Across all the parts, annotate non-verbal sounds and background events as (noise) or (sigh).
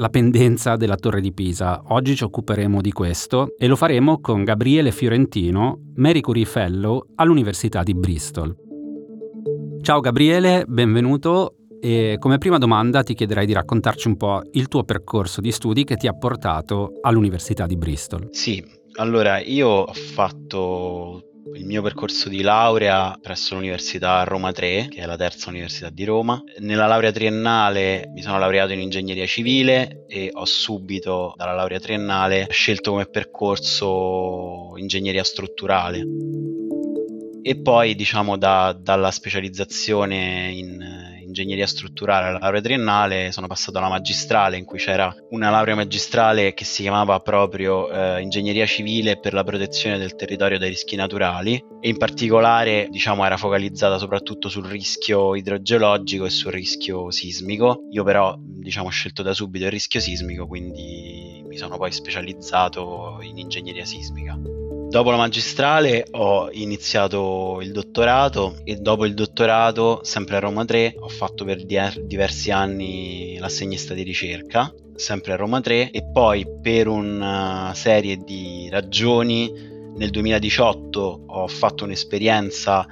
la pendenza della Torre di Pisa. Oggi ci occuperemo di questo e lo faremo con Gabriele Fiorentino, Mary Curie Fellow all'Università di Bristol. Ciao Gabriele, benvenuto e come prima domanda ti chiederei di raccontarci un po' il tuo percorso di studi che ti ha portato all'Università di Bristol. Sì, allora io ho fatto il mio percorso di laurea presso l'Università Roma 3, che è la terza università di Roma. Nella laurea triennale mi sono laureato in ingegneria civile e ho subito dalla laurea triennale scelto come percorso ingegneria strutturale. E poi diciamo da, dalla specializzazione in ingegneria strutturale alla laurea triennale, sono passato alla magistrale in cui c'era una laurea magistrale che si chiamava proprio eh, ingegneria civile per la protezione del territorio dai rischi naturali e in particolare diciamo era focalizzata soprattutto sul rischio idrogeologico e sul rischio sismico. Io però diciamo ho scelto da subito il rischio sismico, quindi mi sono poi specializzato in ingegneria sismica. Dopo la magistrale ho iniziato il dottorato e dopo il dottorato, sempre a Roma 3, ho fatto per diversi anni l'assegnista di ricerca, sempre a Roma 3, e poi per una serie di ragioni nel 2018 ho fatto un'esperienza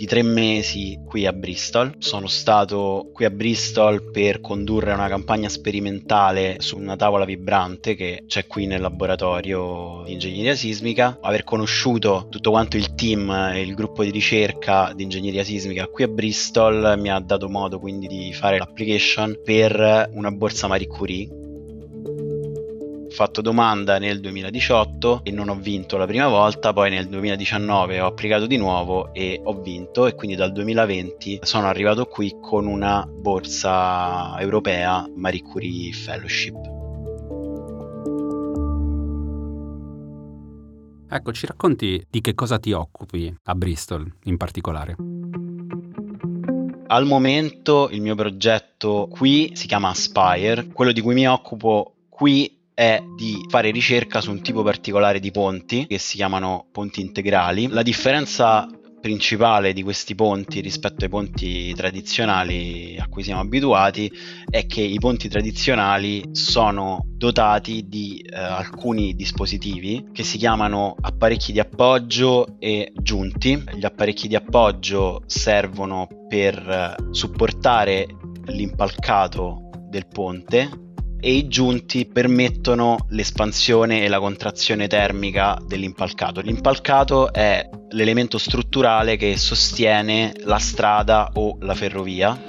di tre mesi qui a Bristol. Sono stato qui a Bristol per condurre una campagna sperimentale su una tavola vibrante che c'è qui nel laboratorio di ingegneria sismica. Aver conosciuto tutto quanto il team e il gruppo di ricerca di ingegneria sismica qui a Bristol mi ha dato modo quindi di fare l'application per una borsa Marie Curie fatto domanda nel 2018 e non ho vinto la prima volta, poi nel 2019 ho applicato di nuovo e ho vinto e quindi dal 2020 sono arrivato qui con una borsa europea Marie Curie Fellowship. Ecco, ci racconti di che cosa ti occupi a Bristol in particolare? Al momento il mio progetto qui si chiama Aspire, quello di cui mi occupo qui è di fare ricerca su un tipo particolare di ponti che si chiamano ponti integrali. La differenza principale di questi ponti rispetto ai ponti tradizionali a cui siamo abituati è che i ponti tradizionali sono dotati di eh, alcuni dispositivi che si chiamano apparecchi di appoggio e giunti. Gli apparecchi di appoggio servono per eh, supportare l'impalcato del ponte e i giunti permettono l'espansione e la contrazione termica dell'impalcato. L'impalcato è l'elemento strutturale che sostiene la strada o la ferrovia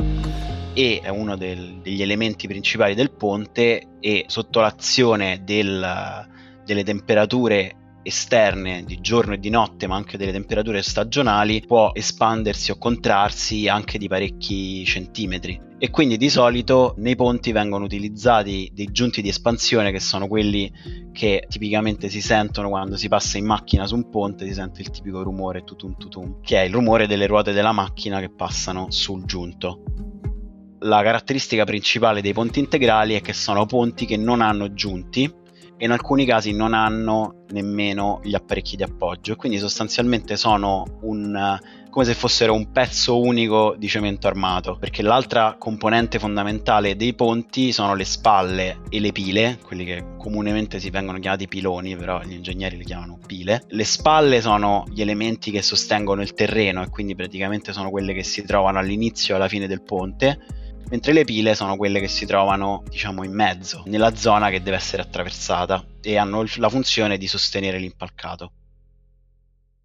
e è uno del, degli elementi principali del ponte e sotto l'azione del, delle temperature esterne di giorno e di notte, ma anche delle temperature stagionali, può espandersi o contrarsi anche di parecchi centimetri. E quindi di solito nei ponti vengono utilizzati dei giunti di espansione che sono quelli che tipicamente si sentono quando si passa in macchina su un ponte, si sente il tipico rumore tutum tutum, che è il rumore delle ruote della macchina che passano sul giunto la caratteristica principale dei ponti integrali è che sono ponti che non hanno giunti e in alcuni casi non hanno nemmeno gli apparecchi di appoggio, quindi sostanzialmente sono un, come se fossero un pezzo unico di cemento armato, perché l'altra componente fondamentale dei ponti sono le spalle e le pile, quelli che comunemente si vengono chiamati piloni, però gli ingegneri li chiamano pile. Le spalle sono gli elementi che sostengono il terreno e quindi praticamente sono quelle che si trovano all'inizio e alla fine del ponte mentre le pile sono quelle che si trovano, diciamo, in mezzo, nella zona che deve essere attraversata e hanno la funzione di sostenere l'impalcato.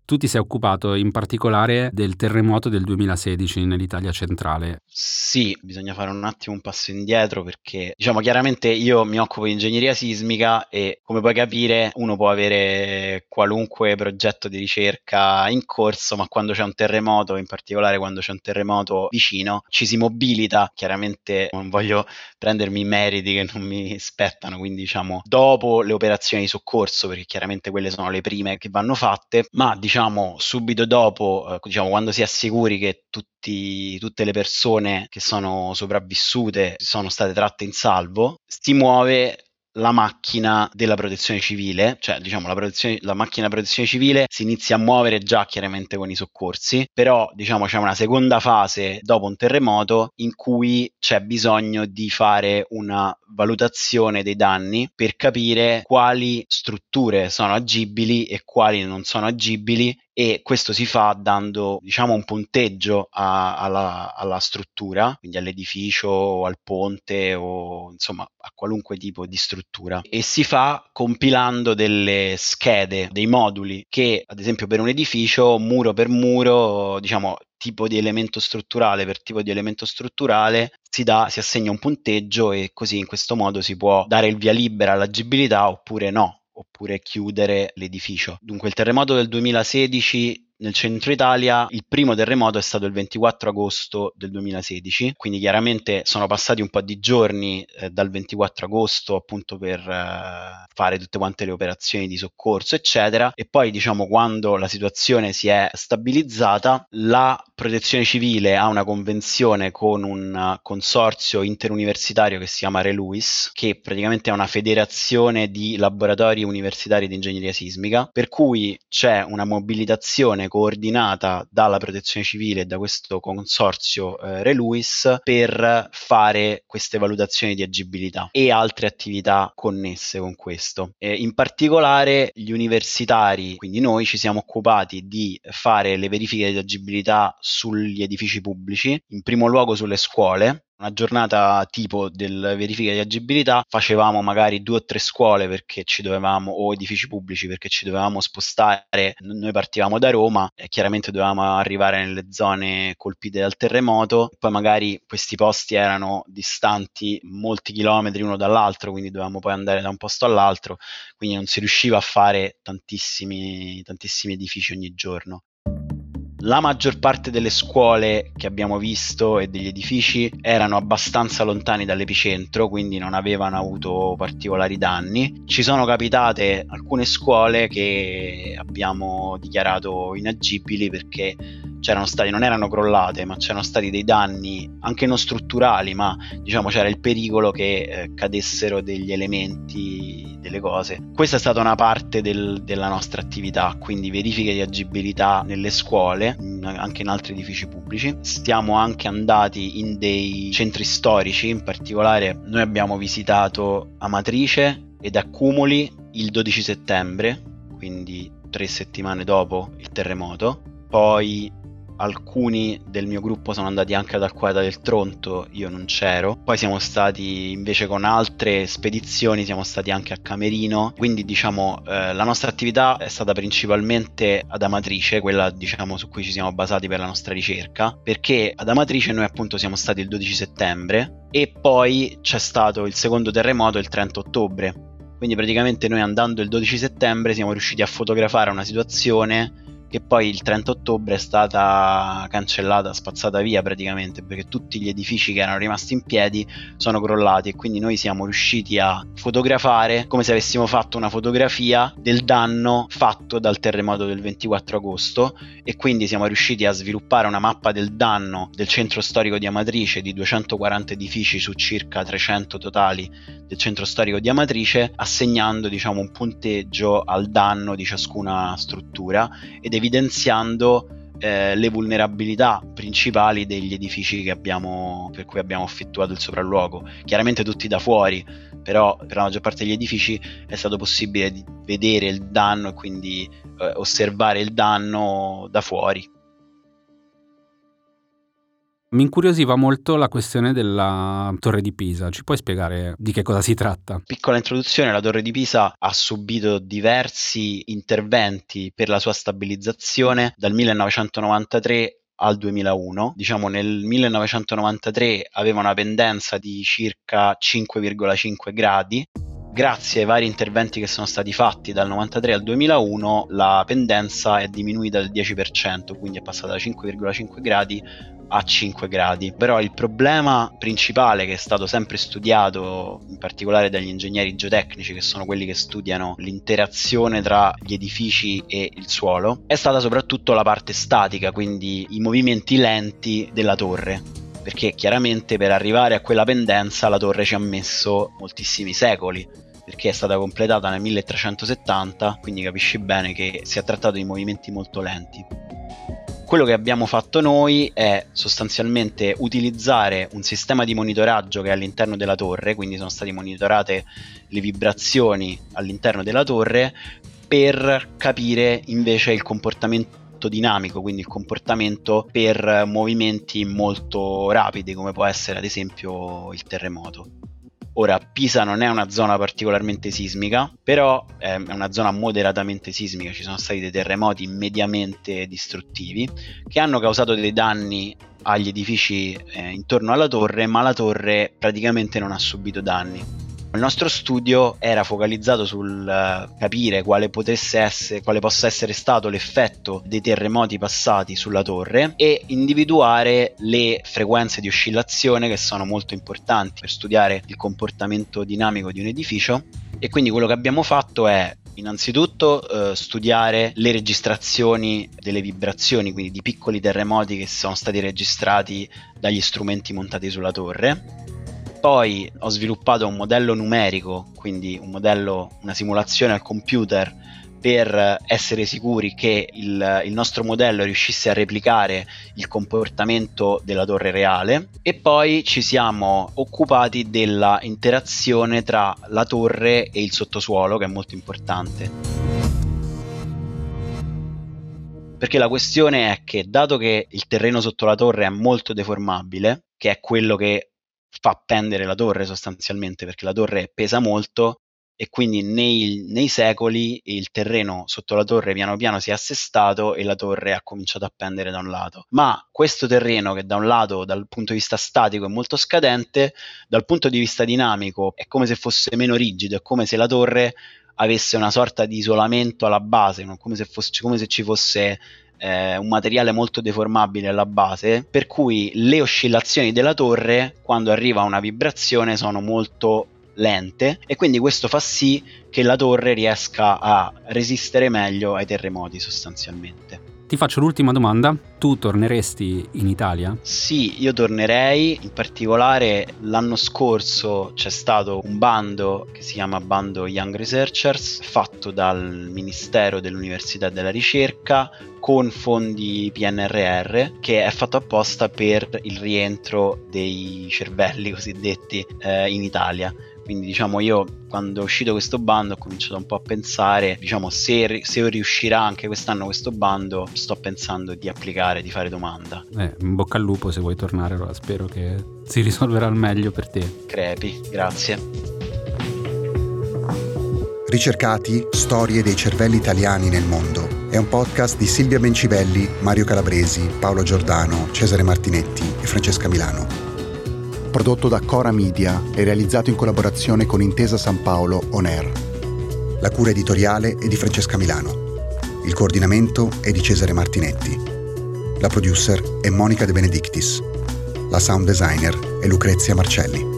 Tu ti sei occupato in particolare del terremoto del 2016 nell'Italia centrale. Sì, bisogna fare un attimo un passo indietro perché, diciamo, chiaramente io mi occupo di ingegneria sismica e come puoi capire uno può avere qualunque progetto di ricerca in corso, ma quando c'è un terremoto, in particolare quando c'è un terremoto vicino, ci si mobilita. Chiaramente non voglio prendermi i meriti che non mi spettano, quindi diciamo dopo le operazioni di soccorso, perché chiaramente quelle sono le prime che vanno fatte, ma diciamo diciamo subito dopo, eh, diciamo quando si è sicuri che tutti, tutte le persone che sono sopravvissute sono state tratte in salvo, si muove la macchina della protezione civile, cioè diciamo la, protezione, la macchina protezione civile si inizia a muovere già chiaramente con i soccorsi, però diciamo c'è una seconda fase dopo un terremoto in cui c'è bisogno di fare una valutazione dei danni per capire quali strutture sono agibili e quali non sono agibili e questo si fa dando diciamo un punteggio a, alla, alla, struttura, quindi all'edificio o al ponte o insomma a qualunque tipo di struttura. E si fa compilando delle schede, dei moduli che ad esempio per un edificio muro per muro diciamo tipo di elemento strutturale per tipo di elemento strutturale si, dà, si assegna un punteggio e così in questo modo si può dare il via libera all'agibilità oppure no oppure chiudere l'edificio. Dunque il terremoto del 2016 nel centro Italia il primo terremoto è stato il 24 agosto del 2016, quindi chiaramente sono passati un po' di giorni eh, dal 24 agosto appunto per eh, fare tutte quante le operazioni di soccorso eccetera. E poi diciamo quando la situazione si è stabilizzata la protezione civile ha una convenzione con un consorzio interuniversitario che si chiama ReLuis che praticamente è una federazione di laboratori universitari di ingegneria sismica per cui c'è una mobilitazione coordinata dalla protezione civile e da questo consorzio eh, Reluis per fare queste valutazioni di agibilità e altre attività connesse con questo. Eh, in particolare gli universitari, quindi noi ci siamo occupati di fare le verifiche di agibilità sugli edifici pubblici, in primo luogo sulle scuole, una giornata tipo del verifica di agibilità facevamo magari due o tre scuole perché ci dovevamo o edifici pubblici perché ci dovevamo spostare. Noi partivamo da Roma e chiaramente dovevamo arrivare nelle zone colpite dal terremoto. Poi magari questi posti erano distanti molti chilometri uno dall'altro quindi dovevamo poi andare da un posto all'altro. Quindi non si riusciva a fare tantissimi tantissimi edifici ogni giorno la maggior parte delle scuole che abbiamo visto e degli edifici erano abbastanza lontani dall'epicentro, quindi non avevano avuto particolari danni. Ci sono capitate alcune scuole che abbiamo dichiarato inagibili perché c'erano stati, non erano crollate, ma c'erano stati dei danni anche non strutturali, ma diciamo c'era il pericolo che eh, cadessero degli elementi, delle cose. Questa è stata una parte del, della nostra attività, quindi verifiche di agibilità nelle scuole, anche in altri edifici pubblici. Stiamo anche andati in dei centri storici, in particolare noi abbiamo visitato Amatrice ed Accumuli il 12 settembre, quindi tre settimane dopo il terremoto. Poi alcuni del mio gruppo sono andati anche ad Acquata del Tronto, io non c'ero. Poi siamo stati invece con altre spedizioni, siamo stati anche a Camerino, quindi diciamo eh, la nostra attività è stata principalmente ad Amatrice, quella diciamo su cui ci siamo basati per la nostra ricerca, perché ad Amatrice noi appunto siamo stati il 12 settembre e poi c'è stato il secondo terremoto il 30 ottobre. Quindi praticamente noi andando il 12 settembre siamo riusciti a fotografare una situazione che poi il 30 ottobre è stata cancellata, spazzata via praticamente perché tutti gli edifici che erano rimasti in piedi sono crollati e quindi noi siamo riusciti a fotografare come se avessimo fatto una fotografia del danno fatto dal terremoto del 24 agosto e quindi siamo riusciti a sviluppare una mappa del danno del centro storico di Amatrice di 240 edifici su circa 300 totali del centro storico di Amatrice assegnando diciamo un punteggio al danno di ciascuna struttura ed evidenziando eh, le vulnerabilità principali degli edifici abbiamo, per cui abbiamo effettuato il sopralluogo. Chiaramente tutti da fuori, però per la maggior parte degli edifici è stato possibile vedere il danno e quindi eh, osservare il danno da fuori. Mi incuriosiva molto la questione della torre di Pisa, ci puoi spiegare di che cosa si tratta? Piccola introduzione, la torre di Pisa ha subito diversi interventi per la sua stabilizzazione dal 1993 al 2001. Diciamo nel 1993 aveva una pendenza di circa 5,5 gradi. Grazie ai vari interventi che sono stati fatti dal 93 al 2001, la pendenza è diminuita del 10%, quindi è passata da 5,5 gradi a 5 gradi. Però il problema principale che è stato sempre studiato, in particolare dagli ingegneri geotecnici, che sono quelli che studiano l'interazione tra gli edifici e il suolo, è stata soprattutto la parte statica, quindi i movimenti lenti della torre perché chiaramente per arrivare a quella pendenza la torre ci ha messo moltissimi secoli perché è stata completata nel 1370 quindi capisci bene che si è trattato di movimenti molto lenti quello che abbiamo fatto noi è sostanzialmente utilizzare un sistema di monitoraggio che è all'interno della torre, quindi sono state monitorate le vibrazioni all'interno della torre per capire invece il comportamento dinamico, quindi il comportamento per movimenti molto rapidi come può essere ad esempio il terremoto. Ora, Pisa non è una zona particolarmente sismica, però è una zona moderatamente sismica, ci sono stati dei terremoti mediamente distruttivi che hanno causato dei danni agli edifici eh, intorno alla torre, ma la torre praticamente non ha subito danni. Il nostro studio era focalizzato sul uh, capire quale, essere, quale possa essere stato l'effetto dei terremoti passati sulla torre e individuare le frequenze di oscillazione che sono molto importanti per studiare il comportamento dinamico di un edificio. E quindi quello che abbiamo fatto è Innanzitutto eh, studiare le registrazioni delle vibrazioni, quindi di piccoli terremoti che sono stati registrati dagli strumenti montati sulla torre poi ho sviluppato un modello numerico, quindi un modello, una simulazione al computer per essere sicuri che il, il, nostro modello riuscisse a replicare il comportamento della torre reale e poi ci siamo occupati della interazione tra la torre e il sottosuolo che è molto importante. Perché la questione è che dato che il terreno sotto la torre è molto deformabile, che è quello che fa pendere la torre sostanzialmente perché la torre pesa molto e quindi nei, nei, secoli il terreno sotto la torre piano piano si è assestato e la torre ha cominciato a pendere da un lato. Ma questo terreno che da un lato dal punto di vista statico è molto scadente, dal punto di vista dinamico è come se fosse meno rigido, è come se la torre avesse una sorta di isolamento alla base, come se, fosse, come se ci fosse eh, un materiale molto deformabile alla base, per cui le oscillazioni della torre quando arriva una vibrazione sono molto lente e quindi questo fa sì che la torre riesca a resistere meglio ai terremoti sostanzialmente. Ti faccio l'ultima domanda. Tu torneresti in Italia? Sì, io tornerei. In particolare l'anno scorso c'è stato un bando che si chiama Bando Young Researchers, fatto dal Ministero dell'Università e della Ricerca con fondi PNRR che è fatto apposta per il rientro dei cervelli (laughs) cosiddetti eh, in Italia quindi diciamo io quando è uscito questo bando ho cominciato un po' a pensare, diciamo se, se riuscirà anche quest'anno questo bando, sto pensando di applicare, di fare domanda. Eh, in bocca al lupo se vuoi tornare, allora spero che si risolverà al meglio per te. Crepi, grazie. Ricercati, storie dei cervelli italiani nel mondo. È un podcast di Silvia Bencivelli, Mario Calabresi, Paolo Giordano, Cesare Martinetti e Francesca Milano prodotto da Cora Media e realizzato in collaborazione con Intesa San Paolo On Air. La cura editoriale è di Francesca Milano. Il coordinamento è di Cesare Martinetti. La producer è Monica De Benedictis. La sound designer è Lucrezia Marcelli.